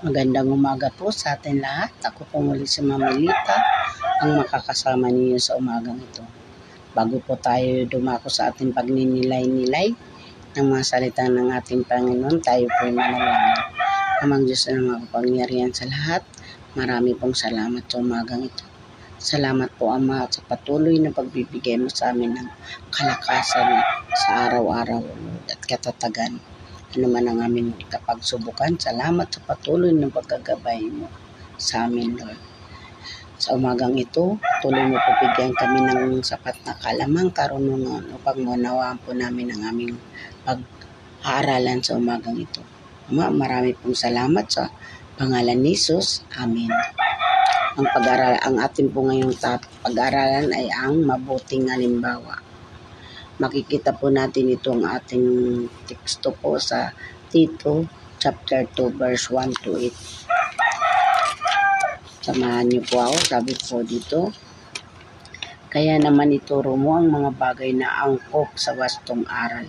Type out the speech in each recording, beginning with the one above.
Magandang umaga po sa atin lahat. Ako po muli si Mamelita, ang makakasama niyo sa umagang ito. Bago po tayo dumako sa ating pagninilay-nilay ng mga salita ng ating Panginoon, tayo po ay manalangin. Amang Diyos na makapangyarihan sa lahat, marami pong salamat sa umagang ito. Salamat po Ama sa patuloy na pagbibigay mo sa amin ng kalakasan sa araw-araw at katatagan ano man ang aming kapagsubukan. Salamat sa patuloy ng pagkagabay mo sa amin, Lord. Sa umagang ito, tuloy mo po bigyan kami ng sapat na kalamang karunungan upang maunawaan po namin ang aming pag-aaralan sa umagang ito. Ama, marami pong salamat sa pangalan ni Jesus. Amen. Ang pag-aaral, ang ating po ngayong pag-aaralan ay ang mabuting halimbawa makikita po natin itong ating teksto po sa Tito chapter 2 verse 1 to 8. Samahan niyo po ako, sabi po dito. Kaya naman ituro mo ang mga bagay na angkop sa wastong aral.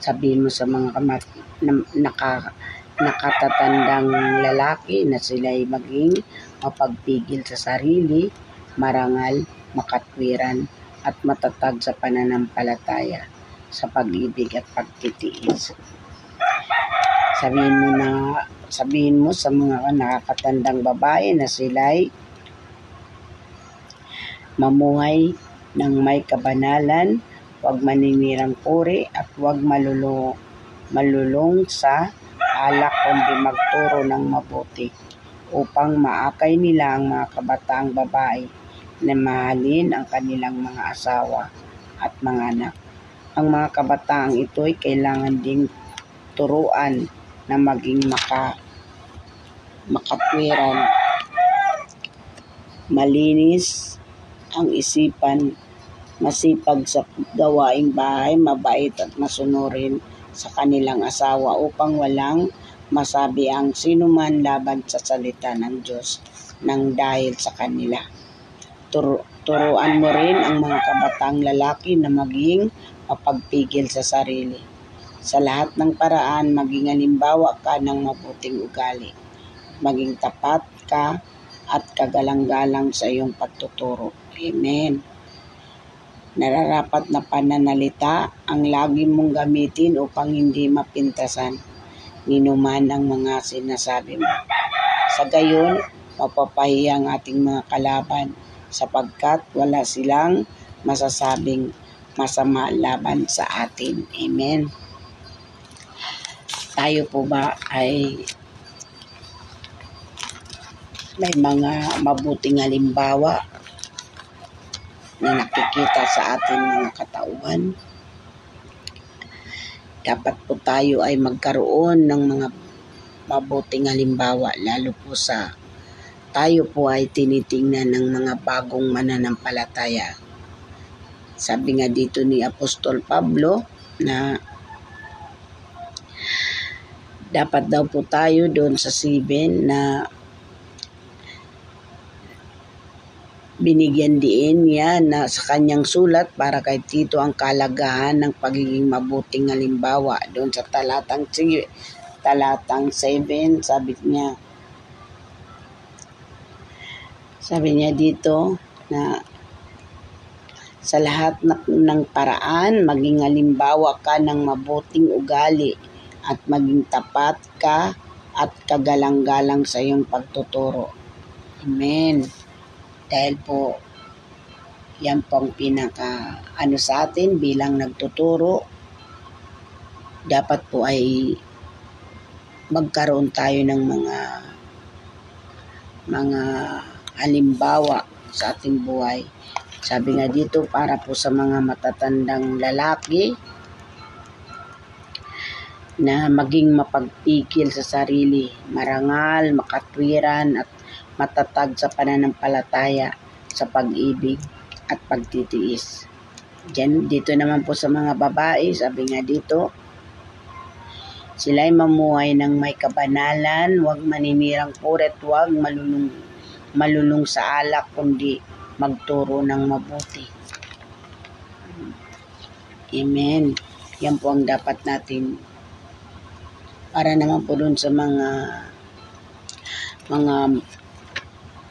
Sabihin mo sa mga kamat, na, naka, nakatatandang lalaki na sila'y maging mapagpigil sa sarili, marangal, makatwiran, at matatag sa pananampalataya sa pag-ibig at pagtitiis. Sabihin mo na sabihin mo sa mga nakakatandang babae na sila'y mamuhay ng may kabanalan, huwag maninirang puri at huwag malulong, malulong sa alak kundi magturo ng mabuti upang maakay nila ang mga kabataang babae na mahalin ang kanilang mga asawa at mga anak. Ang mga kabataang ito ay kailangan ding turuan na maging maka, makatwiran, malinis ang isipan, masipag sa gawaing bahay, mabait at masunurin sa kanilang asawa upang walang masabi ang sinuman laban sa salita ng Diyos nang dahil sa kanila. Turuan mo rin ang mga kabatang lalaki na maging mapagpigil sa sarili. Sa lahat ng paraan, maging halimbawa ka ng mabuting ugali. Maging tapat ka at kagalang-galang sa iyong pagtuturo. Amen. Nararapat na pananalita ang lagi mong gamitin upang hindi mapintasan ninuman ang mga sinasabi mo. Sa gayon, mapapahiya ang ating mga kalaban sapagkat wala silang masasabing masama laban sa atin. Amen. Tayo po ba ay may mga mabuting halimbawa na nakikita sa ating mga katauhan. Dapat po tayo ay magkaroon ng mga mabuting halimbawa lalo po sa tayo po ay tinitingnan ng mga bagong mananampalataya. Sabi nga dito ni Apostol Pablo na dapat daw po tayo doon sa 7 na binigyan din niya na sa kanyang sulat para kay Tito ang kalagahan ng pagiging mabuting halimbawa doon sa talatang talatang 7 sabi niya sabi niya dito na sa lahat ng paraan, maging halimbawa ka ng mabuting ugali at maging tapat ka at kagalang-galang sa iyong pagtuturo. Amen. Dahil po, yan pong pinaka ano sa atin bilang nagtuturo, dapat po ay magkaroon tayo ng mga mga halimbawa sa ating buhay. Sabi nga dito, para po sa mga matatandang lalaki na maging mapagpikil sa sarili, marangal, makatwiran at matatag sa pananampalataya sa pag-ibig at pagtitiis. Diyan, dito naman po sa mga babae, sabi nga dito, sila'y mamuhay ng may kabanalan, huwag maninirang puret, huwag malulung malulung sa alak kundi magturo ng mabuti. Amen. Yan po ang dapat natin para naman po dun sa mga mga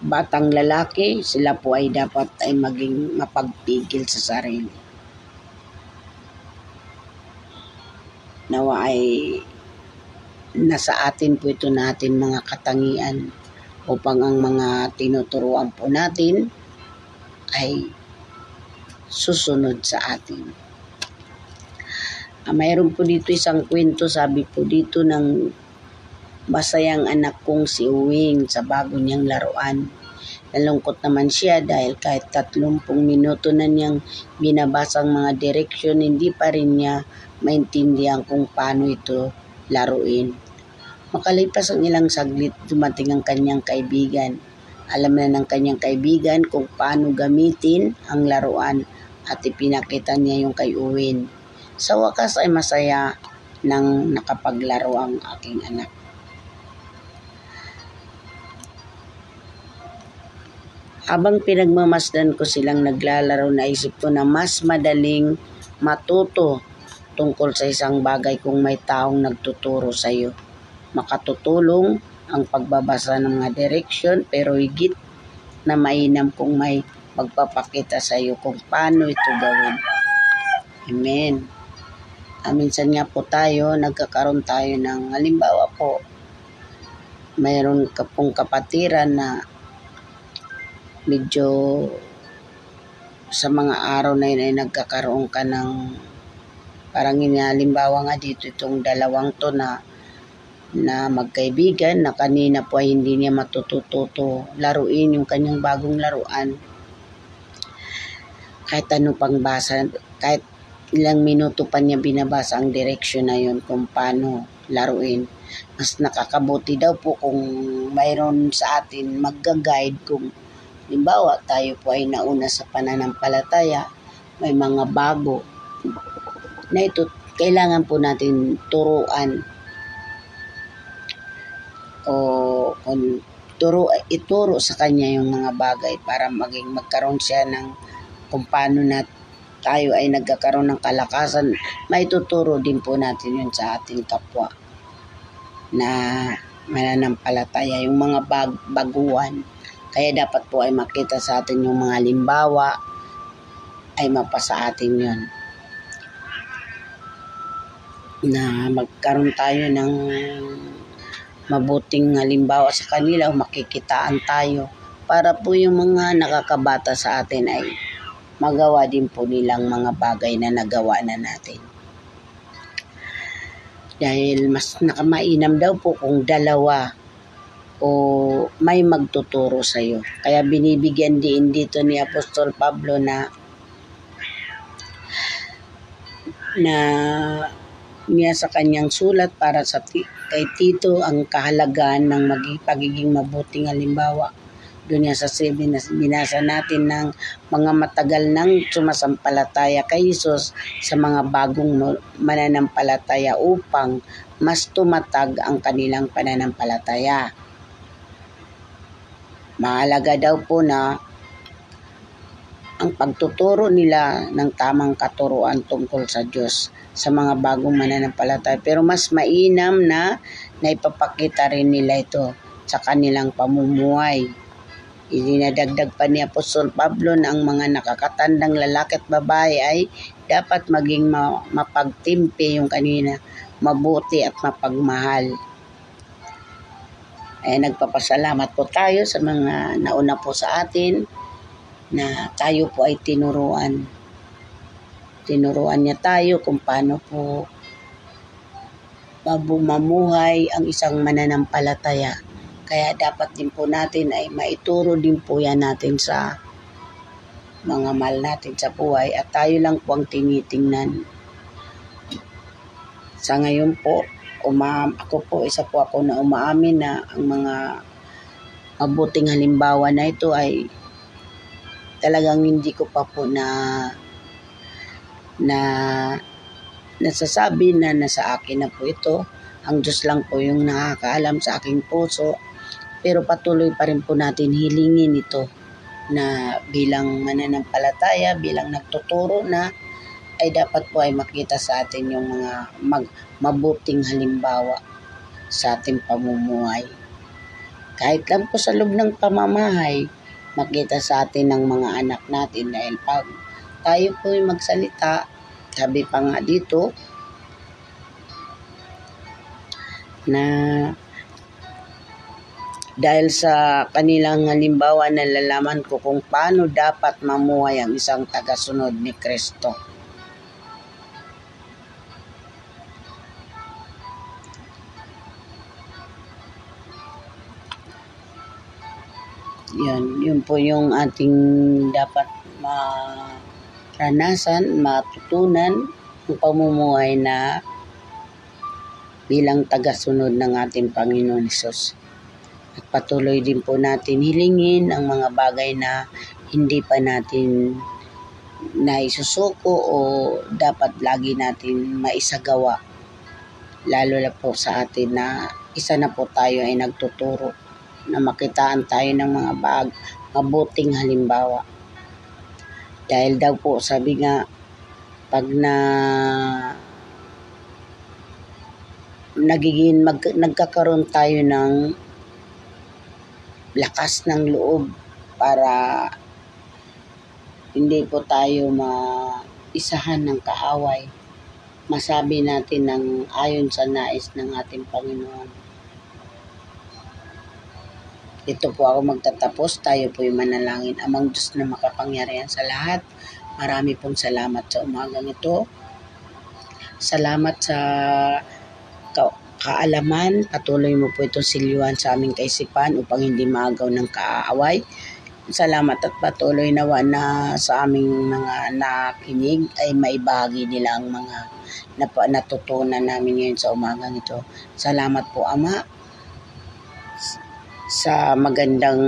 batang lalaki, sila po ay dapat ay maging mapagpigil sa sarili. Nawa ay nasa atin po ito natin mga katangian upang ang mga tinuturuan po natin ay susunod sa atin. Ah, mayroon po dito isang kwento, sabi po dito ng masayang anak kong si Uwing sa bago niyang laruan. Nalungkot naman siya dahil kahit 30 minuto na niyang binabasa ang mga direksyon, hindi pa rin niya maintindihan kung paano ito laruin. Makalipas ang ilang saglit, dumating ang kanyang kaibigan. Alam na ng kanyang kaibigan kung paano gamitin ang laruan at ipinakita niya yung kay Uwin. Sa wakas ay masaya nang nakapaglaro ang aking anak. Habang pinagmamasdan ko silang naglalaro, naisip ko na mas madaling matuto tungkol sa isang bagay kung may taong nagtuturo sa iyo. Makatutulong ang pagbabasa ng mga direksyon pero higit na mainam kung may magpapakita sa iyo kung paano ito gawin. Amen. Ah, minsan nga po tayo, nagkakaroon tayo ng, halimbawa po, mayroon ka pong kapatiran na medyo sa mga araw na yun ay nagkakaroon ka ng parang inalimbawa nga dito itong dalawang to na na magkaibigan na kanina po ay hindi niya matututo laruin yung kanyang bagong laruan. Kahit ano pang basa kahit ilang minuto pa niya binabasa ang direksyon na yun kung paano laruin. Mas nakakabuti daw po kung mayroon sa atin magga-guide kung Halimbawa, tayo po ay nauna sa pananampalataya, may mga bago na ito kailangan po natin turuan o kung turo, ituro sa kanya yung mga bagay para maging magkaroon siya ng kung paano na tayo ay nagkakaroon ng kalakasan, maituturo din po natin yun sa ating kapwa na mananampalataya, yung mga bag, baguhan. Kaya dapat po ay makita sa atin yung mga limbawa, ay mapasa atin yon na magkaroon tayo ng mabuting halimbawa sa kanila o makikitaan tayo para po yung mga nakakabata sa atin ay magawa din po nilang mga bagay na nagawa na natin. Dahil mas nakamainam daw po kung dalawa o may magtuturo sa iyo. Kaya binibigyan din dito ni Apostol Pablo na na niya sa kanyang sulat para sa kay Tito ang kahalagahan ng pagiging mabuting halimbawa. Doon sa 7 na binasa natin ng mga matagal nang sumasampalataya kay Jesus sa mga bagong mananampalataya upang mas tumatag ang kanilang pananampalataya. Mahalaga daw po na ang pagtuturo nila ng tamang katuruan tungkol sa Diyos sa mga bagong mananampalataya. Pero mas mainam na naipapakita rin nila ito sa kanilang pamumuhay. Idinadagdag pa ni Apostol Pablo na ang mga nakakatandang lalaki at babae ay dapat maging mapagtimpi yung kanina, mabuti at mapagmahal eh, nagpapasalamat po tayo sa mga nauna po sa atin na tayo po ay tinuruan. Tinuruan niya tayo kung paano po mamuhay ang isang mananampalataya. Kaya dapat din po natin ay maituro din po yan natin sa mga mal natin sa buhay at tayo lang po ang tinitingnan. Sa ngayon po, uma ako po isa po ako na umaamin na ang mga mabuting halimbawa na ito ay talagang hindi ko pa po na na nasasabi na nasa akin na po ito. Ang Diyos lang po yung nakakaalam sa aking puso. Pero patuloy pa rin po natin hilingin ito na bilang mananampalataya, bilang nagtuturo na ay dapat po ay makita sa atin yung mga mag, mabuting halimbawa sa ating pamumuhay. Kahit lang po sa loob ng pamamahay, makita sa atin ng mga anak natin dahil pag tayo po magsalita, sabi pa nga dito, na dahil sa kanilang halimbawa nalalaman ko kung paano dapat mamuhay ang isang tagasunod ni Kristo. Yan, yun po yung ating dapat maranasan, matutunan ang pamumuhay na bilang tagasunod ng ating Panginoon Isus. At patuloy din po natin hilingin ang mga bagay na hindi pa natin naisusuko o dapat lagi natin maisagawa. Lalo na po sa atin na isa na po tayo ay nagtuturo na makitaan tayo ng mga bag, mabuting halimbawa. Dahil daw po, sabi nga, pag na nagiging mag, nagkakaroon tayo ng lakas ng loob para hindi po tayo maisahan ng kaaway. Masabi natin ng ayon sa nais ng ating Panginoon ito po ako magtatapos. Tayo po yung manalangin. Amang Diyos na makapangyarihan sa lahat. Marami pong salamat sa umagang ito. Salamat sa ka- kaalaman. Patuloy mo po itong silyuan sa aming kaisipan upang hindi maagaw ng kaaway. Salamat at patuloy nawa na sa aming mga nakinig ay maibagi nila ang mga natutunan namin ngayon sa umagang ito. Salamat po Ama sa magandang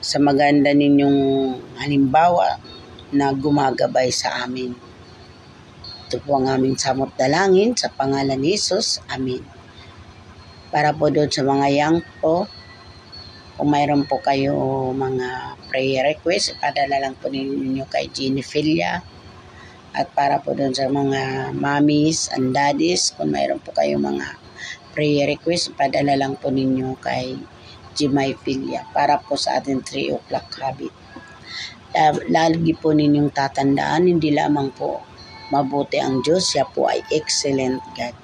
sa maganda ninyong halimbawa na gumagabay sa amin. Ito po ang aming samot dalangin sa pangalan ni Jesus. Amen. Para po doon sa mga young po, kung mayroon po kayo mga prayer request, ipadala lang po ninyo kay Jeannie Filia. At para po doon sa mga mommies and daddies, kung mayroon po kayo mga prayer request, padala lang po ninyo kay Jimay Filia para po sa ating 3 o'clock habit. Lagi po ninyong tatandaan, hindi lamang po mabuti ang Diyos, siya po ay excellent God.